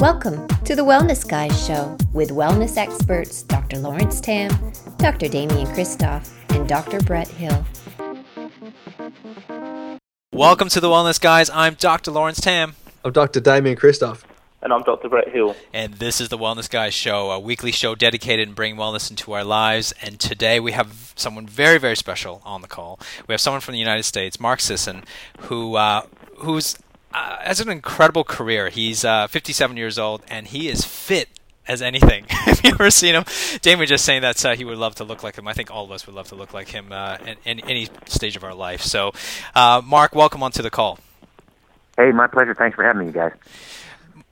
Welcome to the Wellness Guys Show with wellness experts Dr. Lawrence Tam, Dr. Damian Kristof, and Dr. Brett Hill. Welcome to the Wellness Guys. I'm Dr. Lawrence Tam. I'm Dr. Damian Kristof. And I'm Dr. Brett Hill. And this is the Wellness Guys Show, a weekly show dedicated in bringing wellness into our lives. And today we have someone very, very special on the call. We have someone from the United States, Mark Sisson, who uh, who's uh, has an incredible career. He's uh, 57 years old, and he is fit as anything. Have you ever seen him? Jamie was just saying that uh, he would love to look like him. I think all of us would love to look like him uh, in, in, any stage of our life. So, uh, Mark, welcome onto the call. Hey, my pleasure. Thanks for having me, you guys.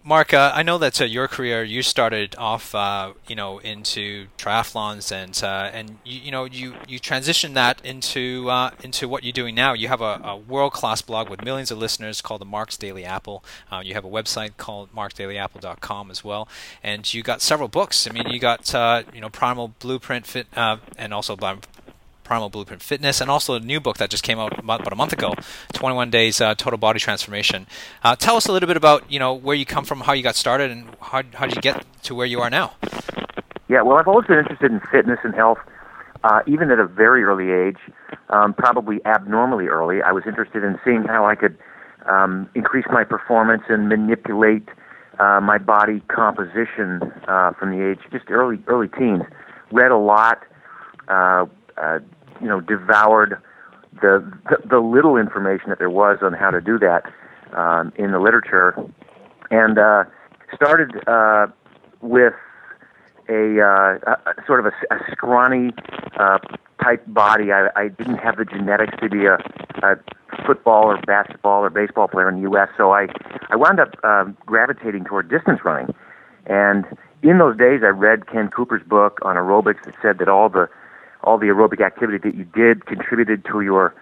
Mark, uh, I know that uh, your career you started off, uh, you know, into triathlons, and uh, and you, you, know you you transitioned that into uh, into what you're doing now. You have a, a world class blog with millions of listeners called the Mark's Daily Apple. Uh, you have a website called marksdailyapple.com as well, and you got several books. I mean, you got you know Primal Blueprint Fit, and also Primal Blueprint Fitness, and also a new book that just came out about a month ago, 21 Days uh, Total Body Transformation. Uh, tell us a little bit about you know where you come from, how you got started, and how how did you get to where you are now? Yeah, well, I've always been interested in fitness and health, uh, even at a very early age, um, probably abnormally early. I was interested in seeing how I could um, increase my performance and manipulate uh, my body composition uh, from the age just early early teens. Read a lot. Uh, uh, you know, devoured the, the, the little information that there was on how to do that um, in the literature, and uh, started uh, with a, uh, a sort of a, a scrawny uh, type body. I, I didn't have the genetics to be a, a football or basketball or baseball player in the U.S., so I I wound up um, gravitating toward distance running, and in those days I read Ken Cooper's book on aerobics that said that all the all the aerobic activity that you did contributed to your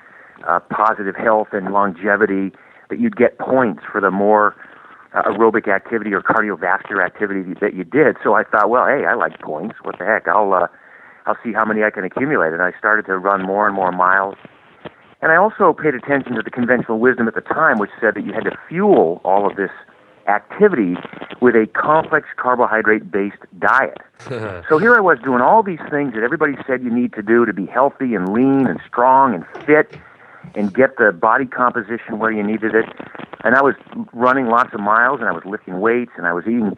uh, positive health and longevity, that you'd get points for the more uh, aerobic activity or cardiovascular activity that you did. So I thought, well, hey, I like points. What the heck? I'll uh, I'll see how many I can accumulate. And I started to run more and more miles. And I also paid attention to the conventional wisdom at the time, which said that you had to fuel all of this activity with a complex carbohydrate based diet. so here I was doing all these things that everybody said you need to do to be healthy and lean and strong and fit and get the body composition where you needed it. And I was running lots of miles and I was lifting weights and I was eating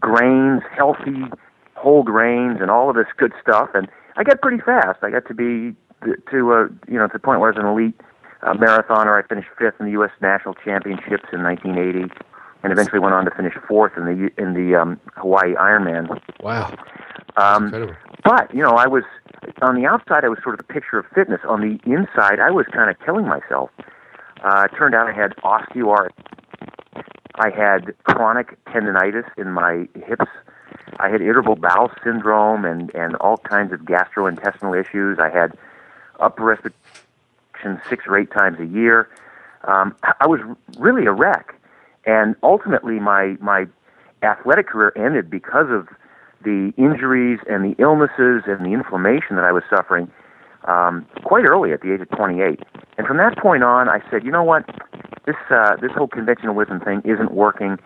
grains, healthy whole grains and all of this good stuff and I got pretty fast. I got to be to uh, you know to the point where I was an elite uh, marathoner. I finished fifth in the U.S. National Championships in 1980 and eventually went on to finish fourth in the in the um, Hawaii Ironman. Wow. Um, but you know, I was on the outside. I was sort of a picture of fitness. On the inside, I was kind of killing myself. Uh, it turned out I had osteoarthritis. I had chronic tendonitis in my hips. I had irritable bowel syndrome and and all kinds of gastrointestinal issues. I had upper respiratory six or eight times a year. Um, I was really a wreck. And ultimately, my my athletic career ended because of the injuries and the illnesses and the inflammation that I was suffering um, quite early at the age of 28. And from that point on, I said, you know what, this uh, this whole conventional wisdom thing isn't working.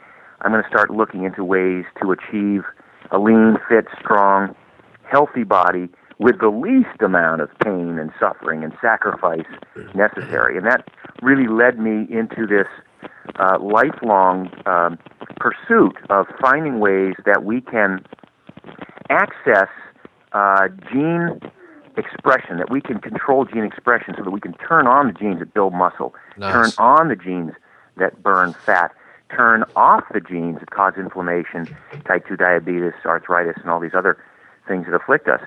I'm going to start looking into ways to achieve a lean, fit, strong, healthy body with the least amount of pain and suffering and sacrifice necessary. And that really led me into this uh, lifelong um, pursuit of finding ways that we can access uh, gene expression, that we can control gene expression so that we can turn on the genes that build muscle, nice. turn on the genes that burn fat, turn off the genes that cause inflammation, type 2 diabetes, arthritis, and all these other things that afflict us.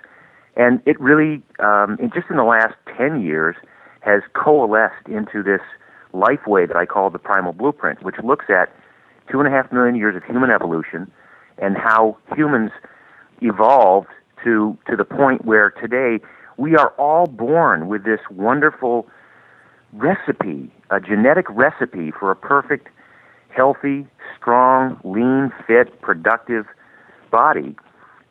And it really, um, in just in the last 10 years, has coalesced into this life way that I call the primal blueprint, which looks at two and a half million years of human evolution and how humans evolved to to the point where today we are all born with this wonderful recipe, a genetic recipe for a perfect, healthy, strong, lean, fit, productive body.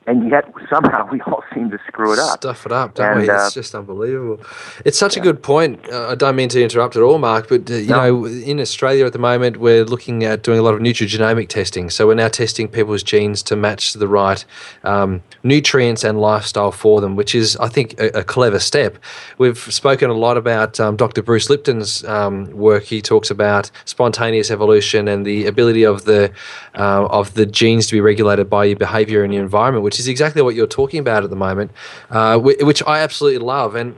And yet somehow we all seem to screw it up. Stuff it up, don't And, we? uh, it's just unbelievable. It's such a good point. Uh, I don't mean to interrupt at all, Mark, but uh, you No. know, in Australia at the moment, we're looking at doing a lot of nutrigenomic testing. So we're now testing people's genes to match the right um, nutrients and lifestyle for them, which is, I think, a, a clever step. We've spoken a lot about um, Dr. Bruce Lipton's um, work. He talks about spontaneous evolution and the ability of the uh, of the genes to be regulated by your behavior and your environment, which is exactly what you're talking about at the moment, uh, which I absolutely love. And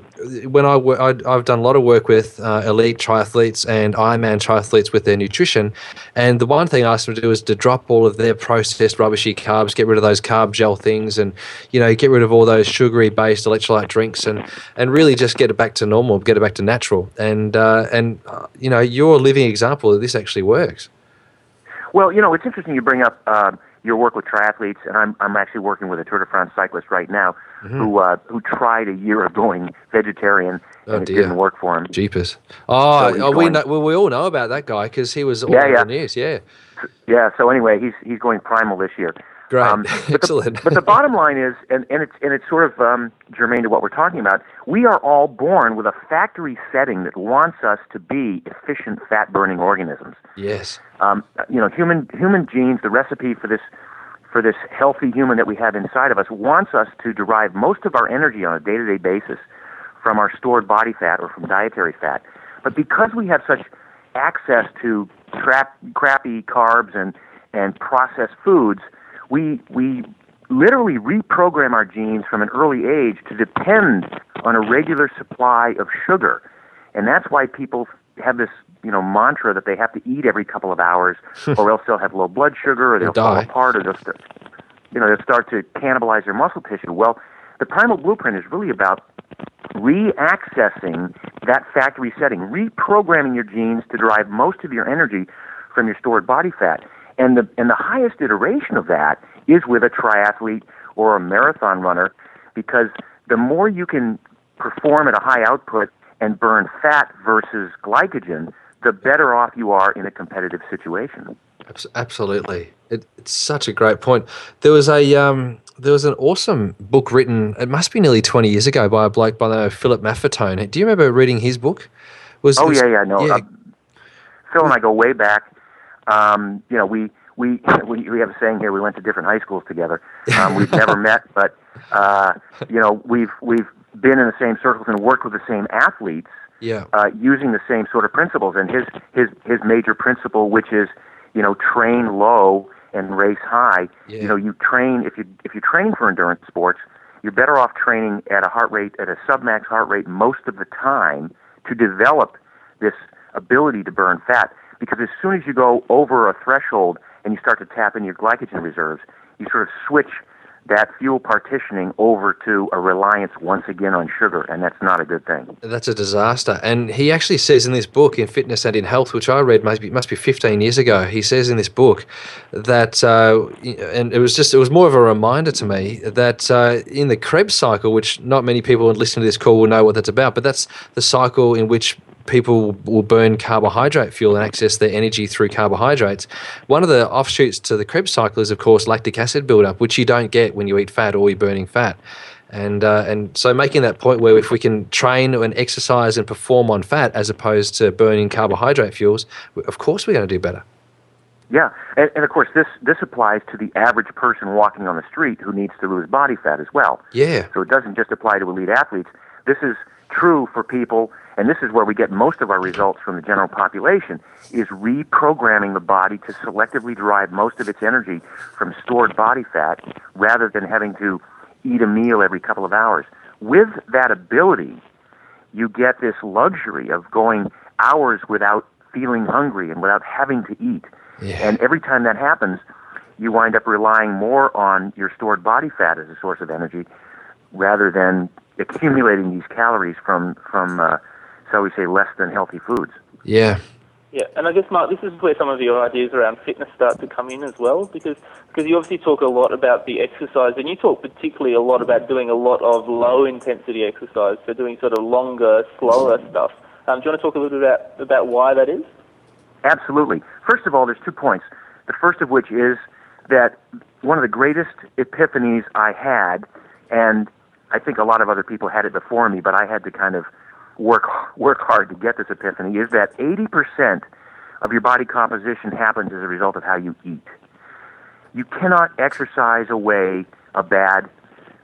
when I, wo- I I've done a lot of work with uh, elite triathletes and Ironman triathletes with their nutrition, and the one thing I ask them to do is to drop all of their processed rubbishy carbs, get rid of those carb gel things, and you know get rid of all those sugary based electrolyte drinks, and and really just get it back to normal, get it back to natural. And uh, and uh, you know you're a living example that this actually works. Well, you know, it's interesting you bring up uh, your work with triathletes, and I'm I'm actually working with a Tour de France cyclist right now who uh, who tried a year of going vegetarian Oh, and it dear. didn't work for him. Jeepers! Oh, he's oh we know, well, we all know about that guy because he was all Yeah, yeah. the news. Yeah, Yeah. So anyway, he's he's going primal this year. Great, Um, but, the, excellent. but the bottom line is, and, and it's and it's sort of um, germane to what we're talking about. We are all born with a factory setting that wants us to be efficient fat burning organisms. yes, um, you know, human human genes, the recipe for this for this healthy human that we have inside of us wants us to derive most of our energy on a day-to-day basis from our stored body fat or from dietary fat. But because we have such access to trap, crappy carbs and and processed foods, we we literally reprogram our genes from an early age to depend on a regular supply of sugar. And that's why people have this, you know, mantra that they have to eat every couple of hours, or else they'll have low blood sugar, or they'll fall die. apart, or they'll, start, you know, they'll start to cannibalize their muscle tissue. Well, the primal blueprint is really about reaccessing that factory setting, reprogramming your genes to derive most of your energy from your stored body fat. And the and the highest iteration of that is with a triathlete or a marathon runner, because the more you can perform at a high output and burn fat versus glycogen, the better off you are in a competitive situation. Absolutely, it, it's such a great point. There was a um, there was an awesome book written. It must be nearly twenty years ago by a bloke by the name of Philip Maffetone. Do you remember reading his book? Was Oh was- yeah, yeah, no. yeah, Uh, Phil and I go way back. Um, you know, we, we we we have a saying here. We went to different high schools together. Um, we've never met, but uh, you know, we've we've been in the same circles and worked with the same athletes yeah, uh, using the same sort of principles. And his his his major principle, which is you know, train low and race high. Yeah. You know, you train if you if you're training for endurance sports, you're better off training at a heart rate at a submax heart rate most of the time to develop this ability to burn fat. Because as soon as you go over a threshold and you start to tap in your glycogen reserves, you sort of switch that fuel partitioning over to a reliance once again on sugar, and that's not a good thing. That's a disaster. And he actually says in this book, in Fitness and in Health, which I read must be must be 15 years ago, he says in this book that, uh, and it was just it was more of a reminder to me that uh, in the Krebs cycle, which not many people listening to this call will know what that's about, but that's the cycle in which people will burn carbohydrate fuel and access their energy through carbohydrates. One of the offshoots to the Krebs cycle is, of course, lactic acid buildup, which you don't get when you eat fat or you're burning fat. And uh, and so making that point where if we can train and exercise and perform on fat as opposed to burning carbohydrate fuels, of course we're going to do better. Yeah, and, and of course this this applies to the average person walking on the street who needs to lose body fat as well. Yeah, So it doesn't just apply to elite athletes. This is true for people, and this is where we get most of our results from the general population, is reprogramming the body to selectively derive most of its energy from stored body fat rather than having to eat a meal every couple of hours. With that ability, you get this luxury of going hours without feeling hungry and without having to eat. Yeah. And every time that happens, you wind up relying more on your stored body fat as a source of energy rather than accumulating these calories from, from uh, shall we say, less than healthy foods. yeah, Yeah, and I guess Mark, this is where some of your ideas around fitness start to come in as well, because because you obviously talk a lot about the exercise, and you talk particularly a lot about doing a lot of low intensity exercise, so doing sort of longer, slower stuff. Um, do you want to talk a little bit about about why that is? Absolutely. First of all, there's two points. The first of which is that one of the greatest epiphanies I had, and I think a lot of other people had it before me, but I had to kind of work work hard to get this epiphany, is that 80% of your body composition happens as a result of how you eat. You cannot exercise away a bad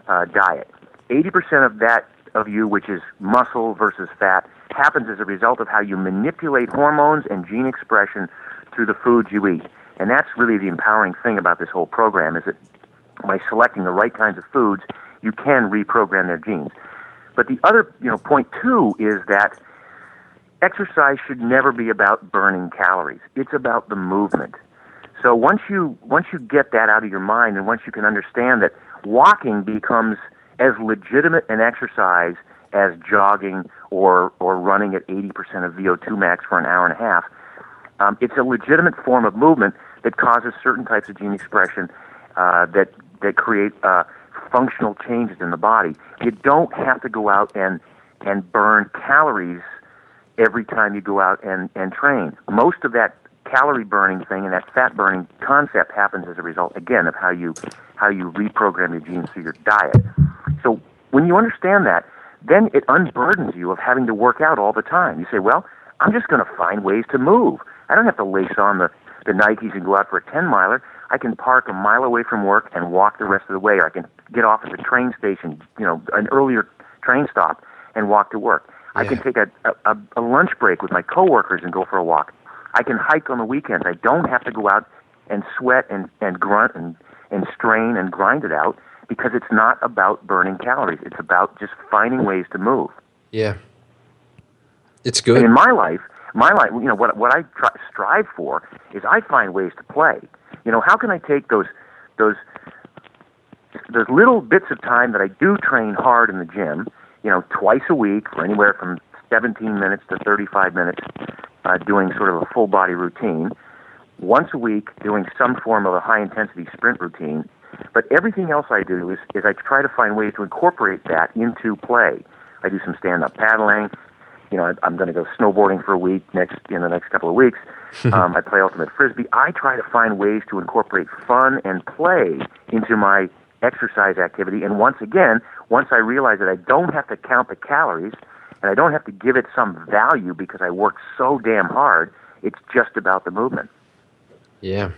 uh, diet. 80% of that of you, which is muscle versus fat, happens as a result of how you manipulate hormones and gene expression through the foods you eat. And that's really the empowering thing about this whole program is that by selecting the right kinds of foods, you can reprogram their genes. But the other, you know, point two is that exercise should never be about burning calories. It's about the movement. So once you once you get that out of your mind and once you can understand that walking becomes as legitimate an exercise as jogging or or running at 80% of VO2 max for an hour and a half, um, it's a legitimate form of movement that causes certain types of gene expression uh, that that create uh, functional changes in the body. You don't have to go out and and burn calories every time you go out and, and train. Most of that calorie burning thing and that fat burning concept happens as a result again of how you how you reprogram your genes through your diet. So when you understand that, then it unburdens you of having to work out all the time. You say, well, I'm just going to find ways to move. I don't have to lace on the the Nikes and go out for a 10 miler. I can park a mile away from work and walk the rest of the way, or I can get off at the train station, you know, an earlier train stop and walk to work. I can take a, a, a lunch break with my coworkers and go for a walk. I can hike on the weekends. I don't have to go out and sweat and, and grunt and, and strain and grind it out because it's not about burning calories. It's about just finding ways to move. Yeah. It's good. And in my life, my life, you know, what what I try, strive for is I find ways to play. You know, how can I take those those those little bits of time that I do train hard in the gym, you know, twice a week for anywhere from 17 minutes to 35 minutes, uh, doing sort of a full body routine. Once a week, doing some form of a high intensity sprint routine. But everything else I do is, is I try to find ways to incorporate that into play. I do some stand up paddling. You know, I'm going to go snowboarding for a week next in the next couple of weeks. um, I play ultimate frisbee. I try to find ways to incorporate fun and play into my exercise activity. And once again, once I realize that I don't have to count the calories and I don't have to give it some value because I work so damn hard, it's just about the movement. Yeah.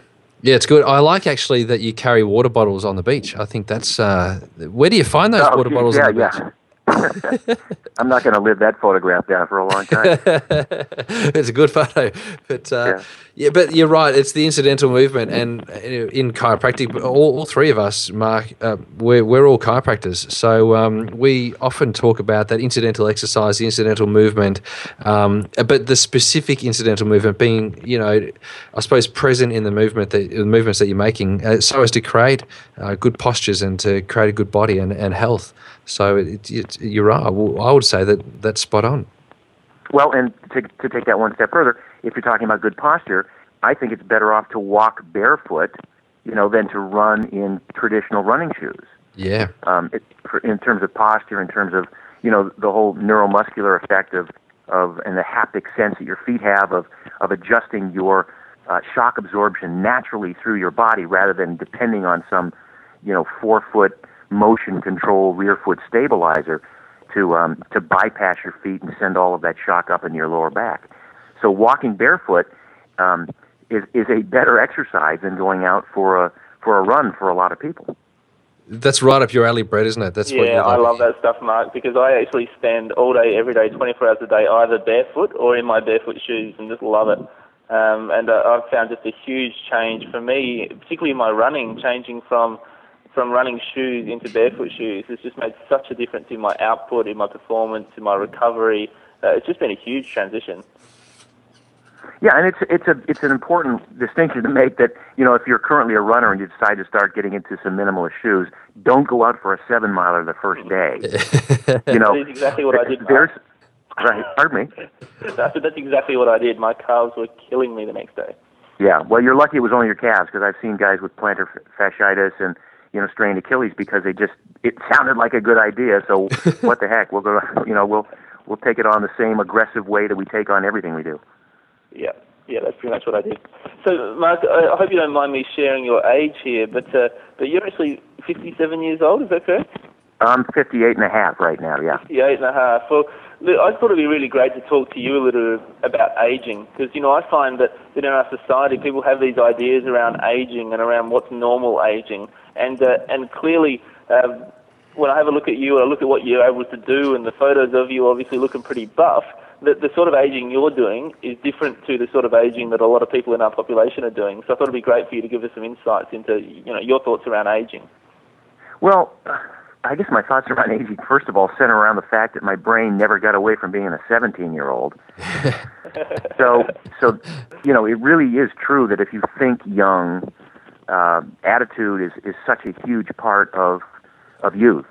Yeah, it's good. I like actually that you carry water bottles on the beach. I think that's uh, where do you find those Oh, water geez, bottles yeah, on the yeah. beach? I'm not going to live that photograph down for a long time. it's a good photo, but uh, yeah. Yeah. but you're right. It's the incidental movement, and uh, in chiropractic, all, all three of us, Mark, uh, we're we're all chiropractors, so um, we often talk about that incidental exercise, the incidental movement, um, but the specific incidental movement being, you know, I suppose present in the movement, that, the movements that you're making, uh, so as to create uh, good postures and to create a good body and, and health. So it, it, you're right. I would say that that's spot on. Well, and to, to take that one step further, if you're talking about good posture, I think it's better off to walk barefoot, you know, than to run in traditional running shoes. Yeah. Um, it, for, in terms of posture, in terms of you know the whole neuromuscular effect of of and the haptic sense that your feet have of of adjusting your uh, shock absorption naturally through your body rather than depending on some you know four foot motion control rear foot stabilizer to um, to bypass your feet and send all of that shock up in your lower back. So walking barefoot um, is is a better exercise than going out for a for a run for a lot of people. That's right up your alley, Brett, isn't it? That's what yeah, you're I love that stuff, Mark, because I actually spend all day, every day, 24 hours a day, either barefoot or in my barefoot shoes, and just love it. Um, and uh, I've found just a huge change for me, particularly in my running, changing from from running shoes into barefoot shoes. has just made such a difference in my output, in my performance, in my recovery. Uh, it's just been a huge transition. Yeah, and it's it's a it's an important distinction to make that you know if you're currently a runner and you decide to start getting into some minimalist shoes, don't go out for a seven miler the first day. you know, That is exactly what I did, Mark. There's right. Pardon me. That's, that's exactly what I did. My calves were killing me the next day. Yeah. Well, you're lucky it was only your calves because I've seen guys with plantar fasciitis and you know strained Achilles because they just it sounded like a good idea. So what the heck? We'll go. You know, we'll we'll take it on the same aggressive way that we take on everything we do. Yeah, yeah, that's pretty much what I did. So, Mark, I hope you don't mind me sharing your age here, but uh, but you're actually 57 years old. Is that correct? I'm 58 and a half right now. Yeah. 58 and a half. Well, look, I thought it'd be really great to talk to you a little about aging because you know I find that, that in our society people have these ideas around aging and around what's normal aging, and uh, and clearly. Um, when I have a look at you and I look at what you're able to do and the photos of you obviously looking pretty buff, the, the sort of aging you're doing is different to the sort of aging that a lot of people in our population are doing. So I thought it'd be great for you to give us some insights into you know your thoughts around aging. Well, I guess my thoughts around aging, first of all, center around the fact that my brain never got away from being a 17 year old. so, so, you know, it really is true that if you think young, uh, attitude is, is such a huge part of of youth,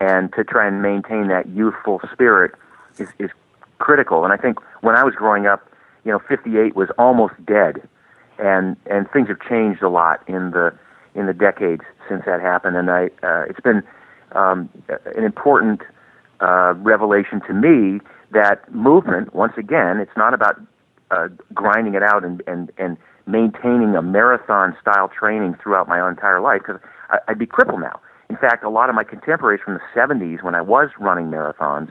and to try and maintain that youthful spirit is, is critical. And I think when I was growing up, you know, 58 was almost dead, and and things have changed a lot in the in the decades since that happened. And I, uh, it's been um, an important uh, revelation to me that movement. Once again, it's not about uh, grinding it out and and and maintaining a marathon style training throughout my entire life because I'd be crippled now. In fact, a lot of my contemporaries from the 70s, when I was running marathons,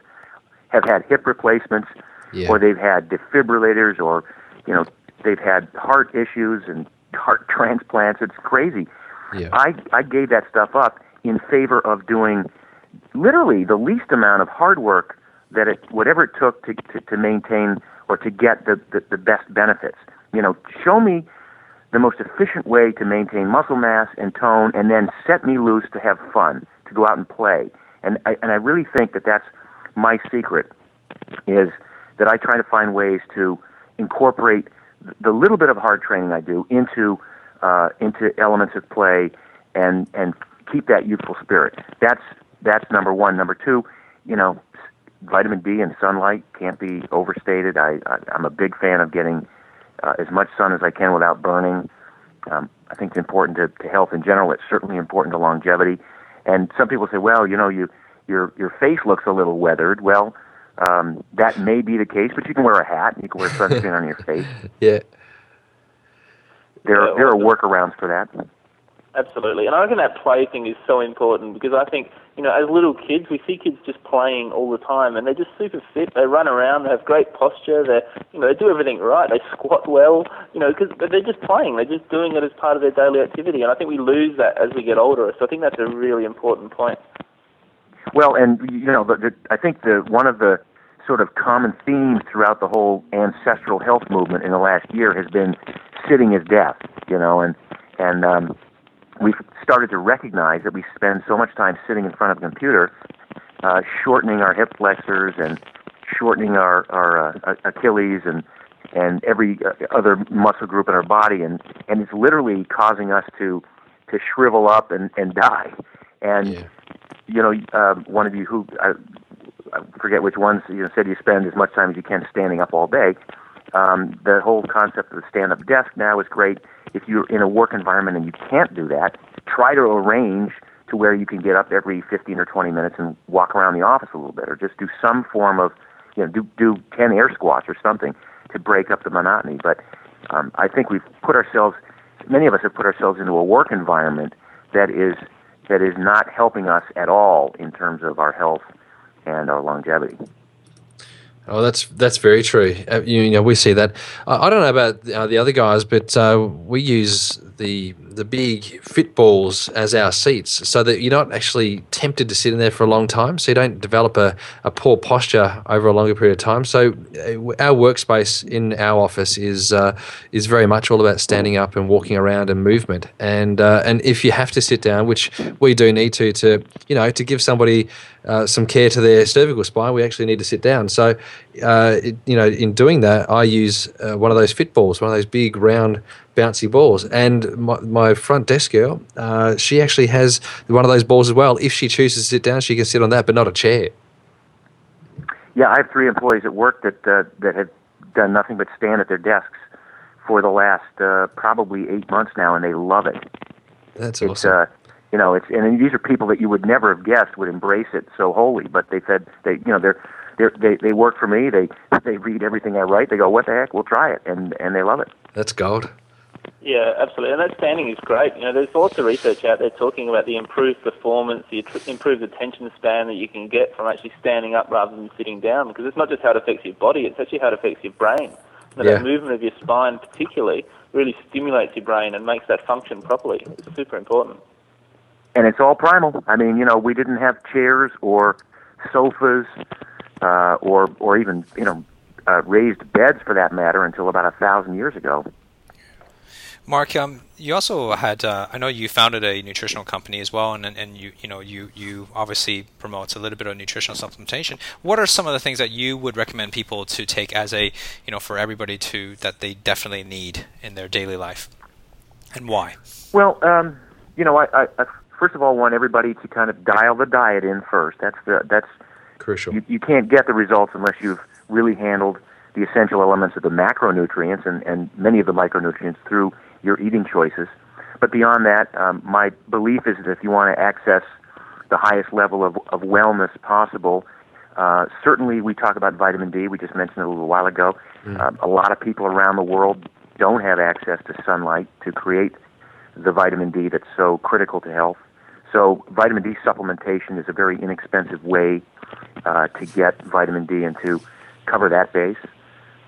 have had hip replacements, Yeah. or they've had defibrillators, or you know, they've had heart issues and heart transplants. It's crazy. Yeah. I I gave that stuff up in favor of doing literally the least amount of hard work that it whatever it took to to, to maintain or to get the, the the best benefits. You know, show me the most efficient way to maintain muscle mass and tone, and then set me loose to have fun, to go out and play. And I, and I really think that that's my secret is that I try to find ways to incorporate the little bit of hard training I do into uh, into elements of play and and keep that youthful spirit. That's that's number one. Number two, you know, vitamin D and sunlight can't be overstated. I, I I'm a big fan of getting uh, as much sun as I can without burning. Um, I think it's important to, to health in general. It's certainly important to longevity. And some people say, well, you know, you your your face looks a little weathered. Well, um, that may be the case, but you can wear a hat and you can wear sunscreen on your face. Yeah. There Yeah, there are workarounds for that. Absolutely, and I reckon that play thing is so important because I think you know as little kids we see kids just playing all the time and they're just super fit. They run around, they have great posture, they you know they do everything right. They squat well, you know, because they're just playing. They're just doing it as part of their daily activity, and I think we lose that as we get older. So I think that's a really important point. Well, and you know, the, the, I think the one of the sort of common themes throughout the whole ancestral health movement in the last year has been sitting is death. You know, and and um, we've started to recognize that we spend so much time sitting in front of a computer, uh, shortening our hip flexors and shortening our our uh, Achilles and and every uh, other muscle group in our body, and and it's literally causing us to to shrivel up and and die. And Yeah. you know, um, one of you who I, I forget which ones you know, said you spend as much time as you can standing up all day. Um, the whole concept of the stand-up desk now is great. If you're in a work environment and you can't do that, try to arrange to where you can get up every 15 or 20 minutes and walk around the office a little bit, or just do some form of, you know, do do 10 air squats or something to break up the monotony. But um, I think we've put ourselves, many of us have put ourselves into a work environment that is that is not helping us at all in terms of our health and our longevity. Oh, that's that's very true. Uh, you, you know, we see that. I, I don't know about uh, the other guys, but uh, we use the the big fit balls as our seats, so that you're not actually tempted to sit in there for a long time, so you don't develop a, a poor posture over a longer period of time. So uh, our workspace in our office is uh, is very much all about standing up and walking around and movement. And uh, and if you have to sit down, which we do need to, to you know, to give somebody uh, some care to their cervical spine, we actually need to sit down. So, uh, it, you know, in doing that, I use uh, one of those fit balls, one of those big round bouncy balls. And my, my front desk girl, uh, she actually has one of those balls as well. If she chooses to sit down, she can sit on that, but not a chair. Yeah, I have three employees at work that uh, that have done nothing but stand at their desks for the last uh, probably eight months now, and they love it. That's It's awesome. uh, you know, it's and these are people that you would never have guessed would embrace it so wholly, but they said they you know they're they're, they they work for me. They they read everything I write. They go, "What the heck? We'll try it," and and they love it. That's gold. Yeah, absolutely. And that standing is great. You know, there's lots of research out there talking about the improved performance, the improved attention span that you can get from actually standing up rather than sitting down. Because it's not just how it affects your body; it's actually how it affects your brain. So Yeah. That movement of your spine, particularly, really stimulates your brain and makes that function properly. It's super important. and it's all primal. I mean, you know, we didn't have chairs or sofas uh, or or even you know uh, raised beds for that matter until about a thousand years ago. Mark, um, you also had, uh, I know you founded a nutritional company as well, and, and, and you, you know, you, you obviously promote a little bit of nutritional supplementation. What are some of the things that you would recommend people to take as a, you know, for everybody to, that they definitely need in their daily life? And why? Well, um, you know, I, I, I first of all want everybody to kind of dial the diet in first. That's the that's Crucial. you, you can't get the results unless you've really handled the essential elements of the macronutrients and, and many of the micronutrients through your eating choices. But beyond that, um, my belief is that if you want to access the highest level of, of wellness possible, uh, certainly we talk about vitamin D. We just mentioned it a little while ago. Um, a lot of people around the world don't have access to sunlight to create the vitamin D that's so critical to health. So vitamin D supplementation is a very inexpensive way uh, to get vitamin D and to cover that base.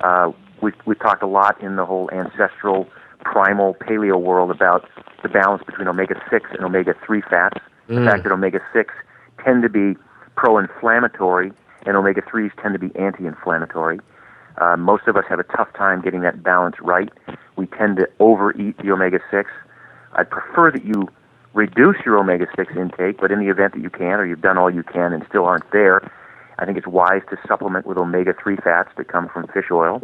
Uh, we we talked a lot in the whole ancestral, primal paleo world about the balance between omega six and omega three fats. The fact that omega six tend to be pro-inflammatory and omega threes tend to be anti-inflammatory. Uh, most of us have a tough time getting that balance right. We tend to overeat the omega six. I'd prefer that you reduce your omega 6 intake, but in the event that you can, or you've done all you can and still aren't there, I think it's wise to supplement with omega 3 fats that come from fish oil.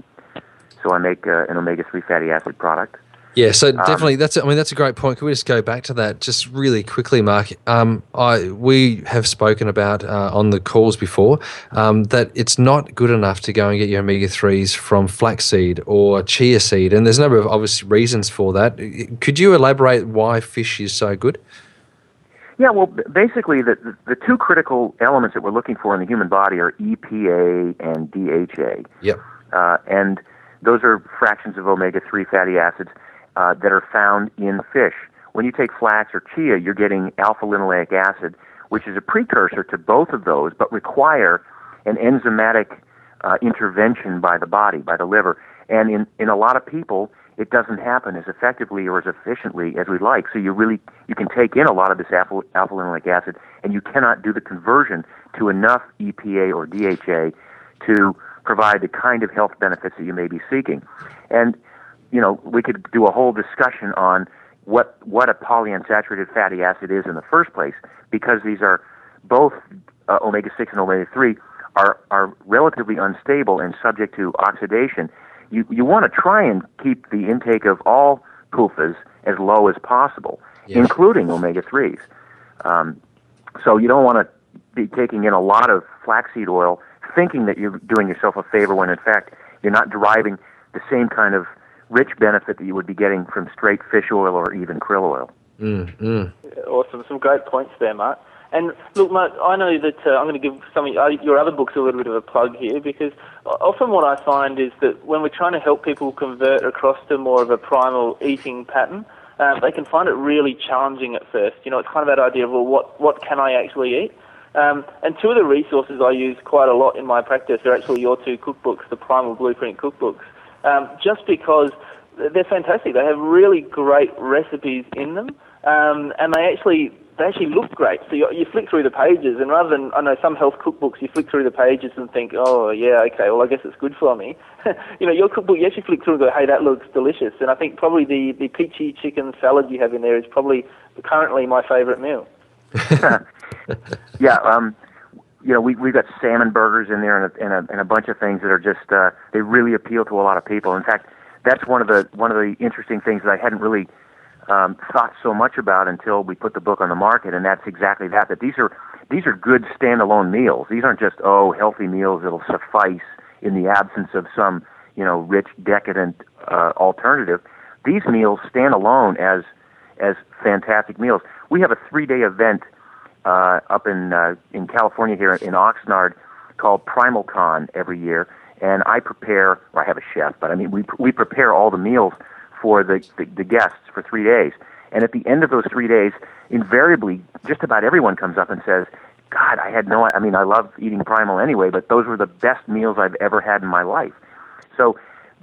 So I make uh, an omega 3 fatty acid product. Yeah, so definitely that's. I mean, that's a great point. Can we just go back to that just really quickly, Mark? Um, I we have spoken about uh, on the calls before um, that it's not good enough to go and get your omega threes from flaxseed or chia seed, and there's a number of obvious reasons for that. Could you elaborate why fish is so good? Yeah, well, basically, the, the two critical elements that we're looking for in the human body are EPA and DHA. Yep. uh, and those are fractions of omega-3 fatty acids uh, that are found in fish. When you take flax or chia, you're getting alpha-linoleic acid, which is a precursor to both of those, but require an enzymatic uh, intervention by the body, by the liver. And in, in a lot of people, it doesn't happen as effectively or as efficiently as we'd like. So you really you can take in a lot of this alpha alpha-linoleic acid, and you cannot do the conversion to enough EPA or DHA to provide the kind of health benefits that you may be seeking. And you know, we could do a whole discussion on what what a polyunsaturated fatty acid is in the first place, because these are both uh, omega six and omega three are are relatively unstable and subject to oxidation. You you want to try and keep the intake of all PUFAs as low as possible, Yeah. including omega threes. Um, so you don't want to be taking in a lot of flaxseed oil, thinking that you're doing yourself a favor when in fact you're not deriving the same kind of rich benefit that you would be getting from straight fish oil or even krill oil. Mm, mm. Awesome, some great points there, Mark. And look, Mark, I know that uh, I'm going to give some of uh, your other books a little bit of a plug here because often what I find is that when we're trying to help people convert across to more of a primal eating pattern, um, they can find it really challenging at first. You know, it's kind of that idea of well, what what can I actually eat? Um, and two of the resources I use quite a lot in my practice are actually your two cookbooks, the Primal Blueprint cookbooks, um, just because they're fantastic. They have really great recipes in them, um, and they actually they actually look great. So you, you flick through the pages, and rather than I know some health cookbooks, you flick through the pages and think, oh yeah, okay, well I guess it's good for me. you know, your cookbook you actually flick through and go, hey, that looks delicious. And I think probably the the peachy chicken salad you have in there is probably currently my favourite meal. Yeah, um, you know, we we've got salmon burgers in there and a, and a, and a bunch of things that are just uh, they really appeal to a lot of people. In fact, that's one of the one of the interesting things that I hadn't really um, thought so much about until we put the book on the market, and that's exactly that. That these are these are good standalone meals. These aren't just oh healthy meals that'll suffice in the absence of some you know rich decadent uh, alternative. These meals stand alone as as fantastic meals. We have a three day event uh, up in uh, in California here in Oxnard called Primal Con every year, and I prepare. Or I have a chef, but I mean we we prepare all the meals for the, the, the guests for three days. And at the end of those three days, invariably, just about everyone comes up and says, God, I had no, I mean, I love eating primal anyway, but those were the best meals I've ever had in my life. So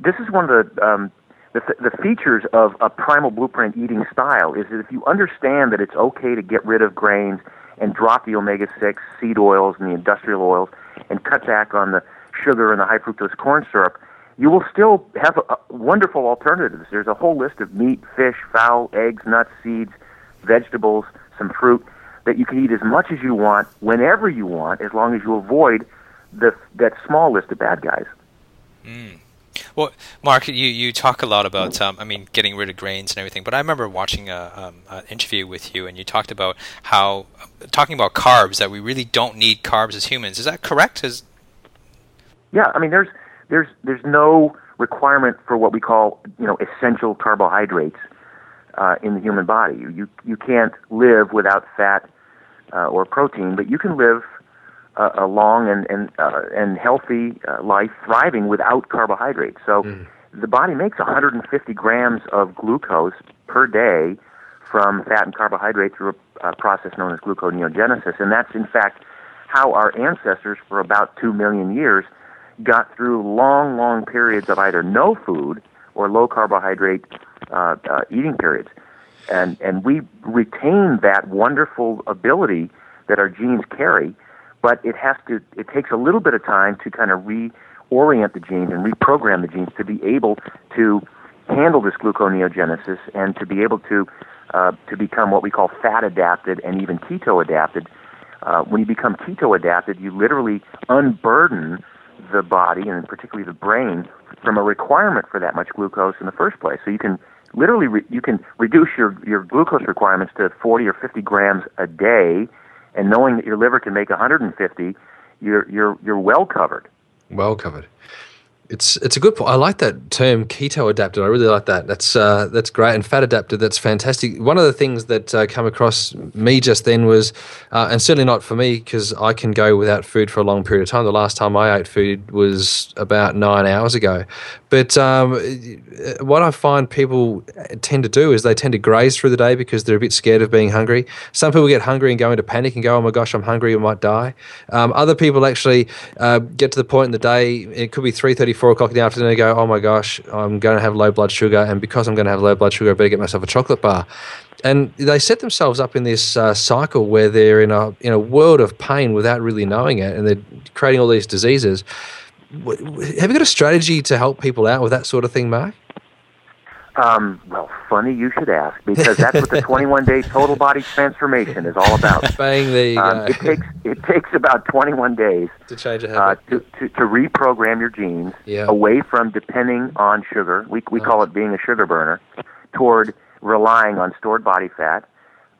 this is one of the, um, the, the features of a primal blueprint eating style is that if you understand that it's okay to get rid of grains and drop the omega-6 seed oils and the industrial oils and cut back on the sugar and the high fructose corn syrup, you will still have a, a wonderful alternatives. There's a whole list of meat, fish, fowl, eggs, nuts, seeds, vegetables, some fruit that you can eat as much as you want, whenever you want, as long as you avoid the, that small list of bad guys. Mm. Well, Mark, you, you talk a lot about, um, I mean, getting rid of grains and everything, but I remember watching a, um, an interview with you, and you talked about how, talking about carbs, that we really don't need carbs as humans. Is that correct? Is yeah, I mean, there's there's there's no requirement for what we call you know essential carbohydrates uh, in the human body. You, you you can't live without fat uh, or protein, but you can live uh, a long and and uh, and healthy uh, life thriving without carbohydrates. So mm. the body makes 150 grams of glucose per day from fat and carbohydrate through a, a process known as gluconeogenesis, and that's in fact how our ancestors for about two million years got through long, long periods of either no food or low carbohydrate uh, uh, eating periods. And, and we retain that wonderful ability that our genes carry, but it has to, it takes a little bit of time to kind of reorient the genes and reprogram the genes to be able to handle this gluconeogenesis and to be able to, uh, to become what we call fat adapted and even keto adapted. Uh, when you become keto adapted, you literally unburden the body and particularly the brain from a requirement for that much glucose in the first place. So you can literally re- you can reduce your your glucose requirements to 40 or 50 grams a day, and knowing that your liver can make 150, you're you're you're well covered. Well covered. It's it's a good point. I like that term keto adapted. I really like that. That's uh, that's great. And fat adapted. That's fantastic. One of the things that uh, came across me just then was, uh, and certainly not for me because I can go without food for a long period of time. The last time I ate food was about nine hours ago. But um, what I find people tend to do is they tend to graze through the day because they're a bit scared of being hungry. Some people get hungry and go into panic and go, "Oh my gosh, I'm hungry. I might die." Um, other people actually uh, get to the point in the day. It could be three thirty four o'clock in the afternoon and go, oh my gosh, I'm going to have low blood sugar. And because I'm going to have low blood sugar, I better get myself a chocolate bar. And they set themselves up in this uh, cycle where they're in a, in a world of pain without really knowing it. And they're creating all these diseases. Have you got a strategy to help people out with that sort of thing, Mark? Um, well, funny you should ask because that's what the 21 day total body transformation is all about. Bang, there you um, go. It takes it takes about 21 days to change a habit. Uh, to, to, to reprogram your genes yeah. away from depending on sugar. We we oh. call it being a sugar burner, toward relying on stored body fat,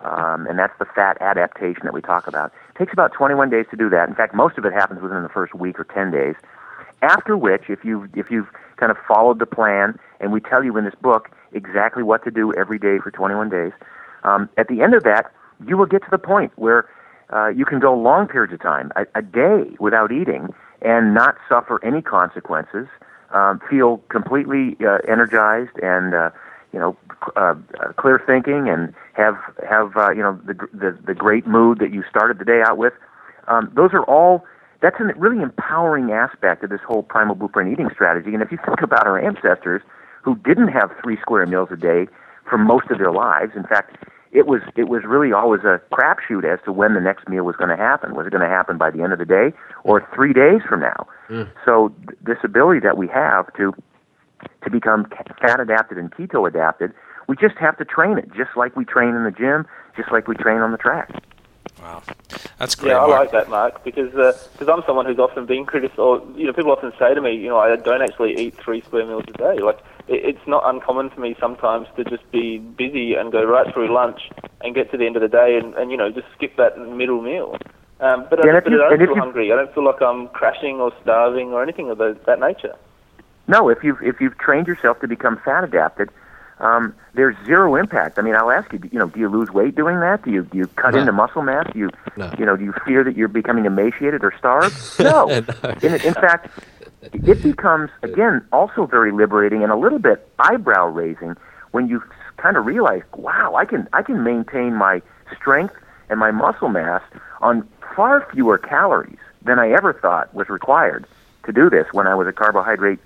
um, and that's the fat adaptation that we talk about. It takes about 21 days to do that. In fact, most of it happens within the first week or 10 days. After which, if you if you've kind of followed the plan, and we tell you in this book exactly what to do every day for 21 days. Um, at the end of that, you will get to the point where uh, you can go long periods of time, a, a day without eating, and not suffer any consequences. Um, feel completely uh, energized and uh, you know uh, clear thinking, and have have uh, you know the, the the great mood that you started the day out with. Um, those are all that's a really empowering aspect of this whole primal blueprint eating strategy. And if you think about our ancestors who didn't have three square meals a day for most of their lives, in fact, it was it was really always a crapshoot as to when the next meal was going to happen. Was it going to happen by the end of the day or three days from now? Mm. So th- this ability that we have to to become fat adapted and keto adapted, we just have to train it, just like we train in the gym, just like we train on the track. Wow, that's great. Yeah, I like that, Mark, because because uh, I'm someone who's often been criticised. Or you know, people often say to me, you know, I don't actually eat three square meals a day. Like it, it's not uncommon for me sometimes to just be busy and go right through lunch and get to the end of the day and, and you know just skip that middle meal. Um, but, yeah, I, but you, I don't feel hungry. I don't feel like I'm crashing or starving or anything of the, that nature. No, if you've if you've trained yourself to become fat adapted, um, there's zero impact. I mean, I'll ask you, you know, do you lose weight doing that? Do you do you cut No. into muscle mass? Do you No. you know, do you fear that you're becoming emaciated or starved? No. No. In, in fact, it becomes again also very liberating and a little bit eyebrow raising when you kind of realize, wow, I can I can maintain my strength and my muscle mass on far fewer calories than I ever thought was required to do this when I was a carbohydrate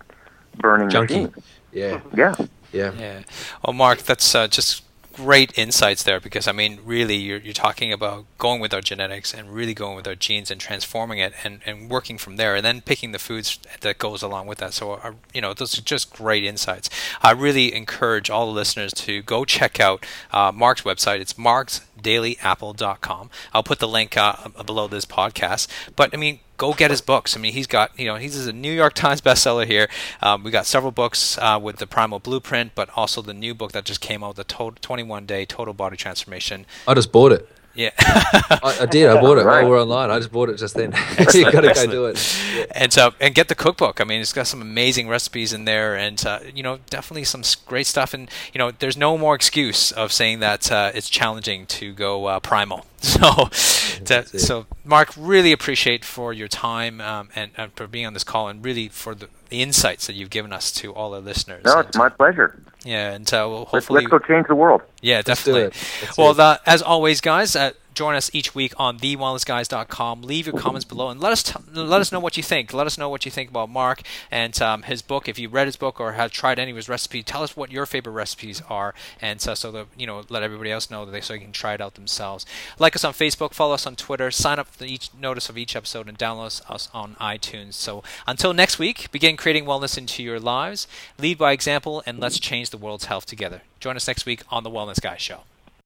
burning Junkie. machine. Yeah, Yeah. Yeah. Yeah. Well, Mark, that's uh, just great insights there because I mean, really, you're you're talking about going with our genetics and really going with our genes and transforming it and, and working from there, and then picking the foods that goes along with that. So, uh, you know, those are just great insights. I really encourage all the listeners to go check out uh, Mark's website. It's marksdailyapple.com. I'll put the link uh, below this podcast. But I mean, go get his books. I mean, he's got, you know, he's a New York Times bestseller here. Um, we got several books uh, with the Primal Blueprint, but also the new book that just came out, the to- 21 Day Total Body Transformation. I just bought it. Yeah. I, I did. I bought it Right. while we're online. I just bought it just then. you got to go do it. and so and get the cookbook. I mean, it's got some amazing recipes in there, and uh, you know, definitely some great stuff. And you know, there's no more excuse of saying that uh, it's challenging to go uh, primal. So, that, so Mark, really appreciate for your time um, and, and for being on this call, and really for the, the insights that you've given us to all our listeners. No, And, it's my pleasure. Yeah, and uh, we'll Let's, hopefully let's go change the world. yeah, Let's do definitely. it. Let's well, do it. the, as always, guys, uh, join us each week on thewellnessguys.com. Leave your comments below and let us t- let us know what you think. Let us know what you think about Mark and um, his book. If you read his book or have tried any of his recipes, tell us what your favorite recipes are, and so, so that you know, let everybody else know that they so they can try it out themselves. Like us on Facebook, follow us on Twitter, sign up for each notice of each episode, and download us on iTunes. So until next week, begin creating wellness into your lives. Lead by example, and let's change the world's health together. Join us next week on the Wellness Guy Show.